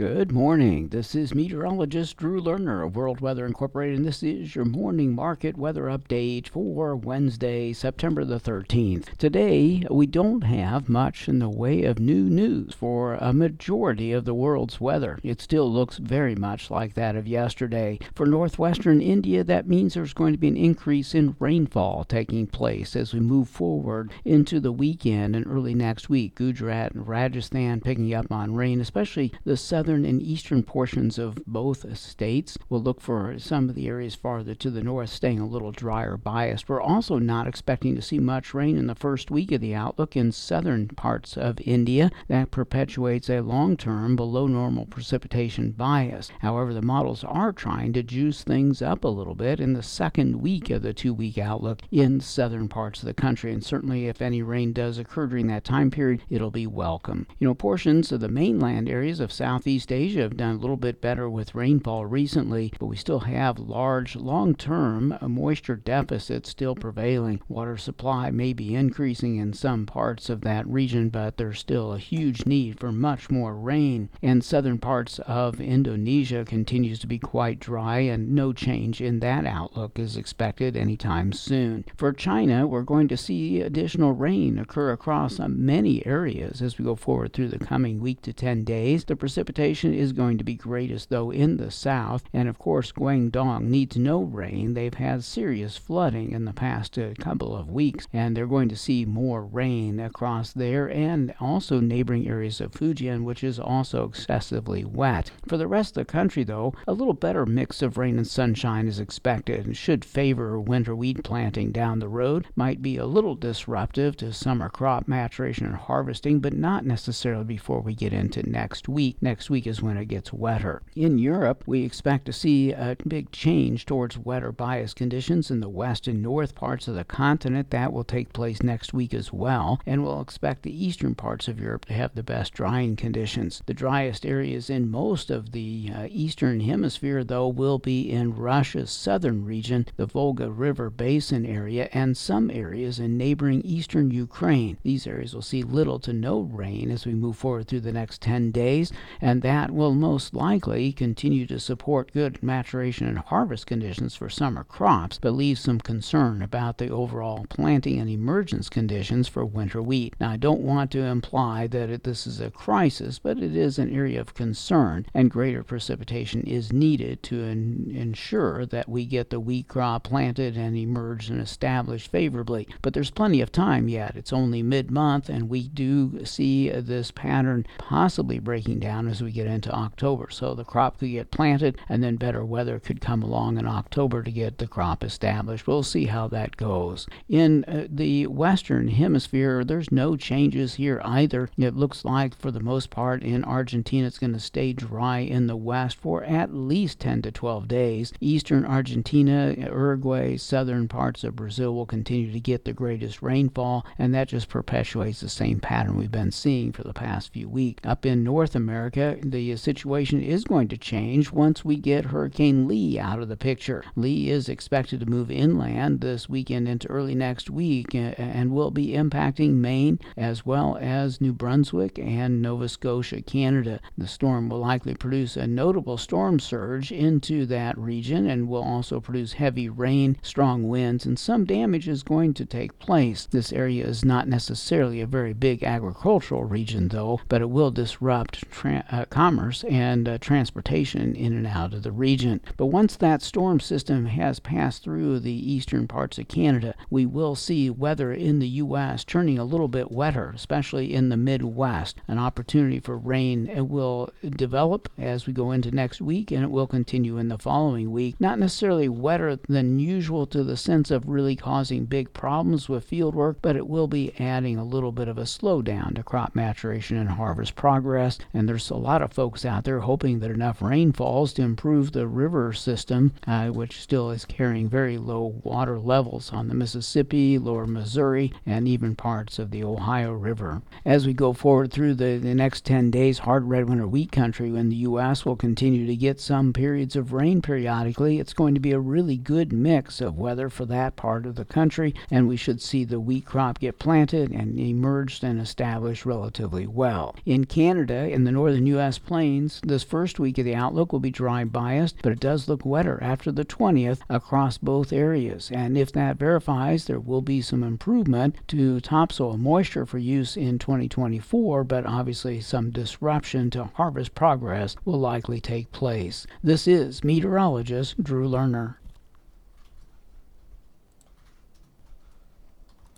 Good morning. This is meteorologist Drew Lerner of World Weather Incorporated, and this is your morning market weather update for Wednesday, September the 13th. Today, we don't have much in the way of new news for a majority of the world's weather. It still looks very much like that of yesterday. For northwestern India, that means there's going to be an increase in rainfall taking place as we move forward into the weekend and early next week. Gujarat and Rajasthan picking up on rain, especially the southern southern and eastern portions of both states. We'll look for some of the areas farther to the north staying a little drier biased. We're also not expecting to see much rain in the first week of the outlook in southern parts of India. That perpetuates a long term below normal precipitation bias. However, the models are trying to juice things up a little bit in the second week of the two week outlook in southern parts of the country. And certainly, if any rain does occur during that time period, it'll be welcome. You know, portions of the mainland areas of southeast Southeast Asia have done a little bit better with rainfall recently, but we still have large long term uh, moisture deficits still prevailing. Water supply may be increasing in some parts of that region, but there's still a huge need for much more rain. And southern parts of Indonesia continues to be quite dry, and no change in that outlook is expected anytime soon. For China, we're going to see additional rain occur across uh, many areas as we go forward through the coming week to 10 days. The precipitation precipitation is going to be greatest, though, in the south. And of course, Guangdong needs no rain. They've had serious flooding in the past uh, couple of weeks, and they're going to see more rain across there and also neighboring areas of Fujian, which is also excessively wet. For the rest of the country, though, a little better mix of rain and sunshine is expected and should favor winter wheat planting down the road. Might be a little disruptive to summer crop maturation and harvesting, but not necessarily before we get into next week. Next week, is when it gets wetter. In Europe, we expect to see a big change towards wetter bias conditions in the west and north parts of the continent. That will take place next week as well, and we'll expect the eastern parts of Europe to have the best drying conditions. The driest areas in most of the uh, eastern hemisphere, though, will be in Russia's southern region, the Volga River Basin area, and some areas in neighboring eastern Ukraine. These areas will see little to no rain as we move forward through the next 10 days, and that will most likely continue to support good maturation and harvest conditions for summer crops, but leaves some concern about the overall planting and emergence conditions for winter wheat. Now, I don't want to imply that it, this is a crisis, but it is an area of concern, and greater precipitation is needed to en- ensure that we get the wheat crop planted and emerged and established favorably. But there's plenty of time yet. It's only mid month, and we do see this pattern possibly breaking down as we get get into October. So the crop could get planted, and then better weather could come along in October to get the crop established. We'll see how that goes. In uh, the Western Hemisphere, there's no changes here either. It looks like, for the most part, in Argentina, it's going to stay dry in the west for at least 10 to 12 days. Eastern Argentina, Uruguay, southern parts of Brazil will continue to get the greatest rainfall, and that just perpetuates the same pattern we've been seeing for the past few weeks. Up in North America, the situation is going to change once we get Hurricane Lee out of the picture. Lee is expected to move inland this weekend into early next week and will be impacting Maine as well as New Brunswick and Nova Scotia, Canada. The storm will likely produce a notable storm surge into that region and will also produce heavy rain, strong winds, and some damage is going to take place. This area is not necessarily a very big agricultural region, though, but it will disrupt tra- uh, commerce and uh, transportation in and out of the region. But once that storm system has passed through the eastern parts of Canada, we will see weather in the U.S. turning a little bit wetter, especially in the Midwest. An opportunity for rain will develop as we go into next week, and it will continue in the following week. Not necessarily wetter than usual to the sense of really causing big problems with field work, but it will be adding a little bit of a slowdown to crop maturation and harvest progress. And there's a lot of folks out there hoping that enough rain falls to improve the river system, uh, which still is carrying very low water levels on the Mississippi, lower Missouri, and even parts of the Ohio River. As we go forward through the, the next 10 days, hard red winter wheat country in the U.S. will continue to get some periods of rain periodically. It's going to be a really good mix of weather for that part of the country, and we should see the wheat crop get planted and emerged and established relatively well. In Canada, in the northern U.S., West Plains, this first week of the outlook will be dry biased, but it does look wetter after the 20th across both areas. And if that verifies, there will be some improvement to topsoil moisture for use in 2024, but obviously some disruption to harvest progress will likely take place. This is meteorologist Drew Lerner.